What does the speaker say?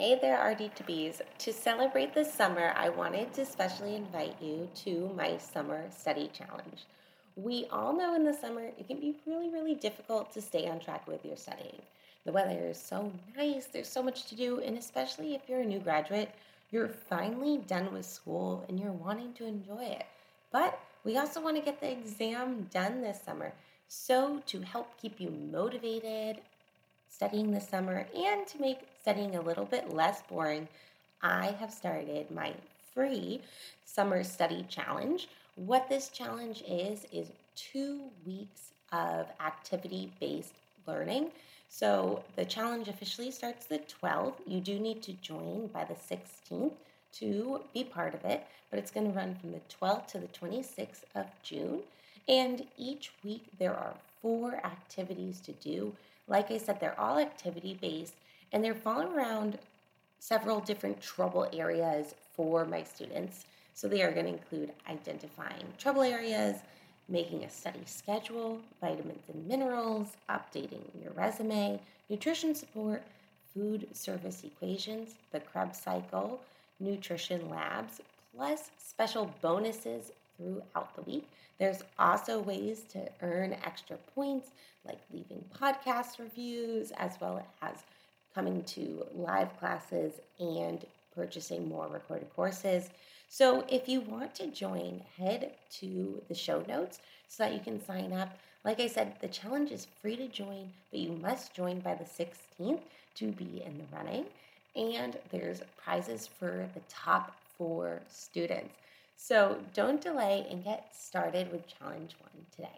Hey there, RD2Bs. To celebrate this summer, I wanted to specially invite you to my summer study challenge. We all know in the summer it can be really, really difficult to stay on track with your studying. The weather is so nice, there's so much to do, and especially if you're a new graduate, you're finally done with school and you're wanting to enjoy it. But we also want to get the exam done this summer. So, to help keep you motivated, studying this summer and to make studying a little bit less boring, I have started my free summer study challenge. What this challenge is, is two weeks of activity based learning. So the challenge officially starts the 12th. You do need to join by the 16th to be part of it, but it's going to run from the 12th to the 26th of June. And each week there are four activities to do. Like I said, they're all activity based and they're falling around several different trouble areas for my students. So they are going to include identifying trouble areas, making a study schedule, vitamins and minerals, updating your resume, nutrition support, food service equations, the Krebs cycle, nutrition labs, plus special bonuses throughout the week. There's also ways to earn extra points, like leaving podcast reviews, as well as coming to live classes and purchasing more recorded courses. So, if you want to join, head to the show notes so that you can sign up. Like I said, the challenge is free to join, but you must join by the 16th to be in the running. And there's prizes for the top four students. So don't delay and get started with Challenge 1 today.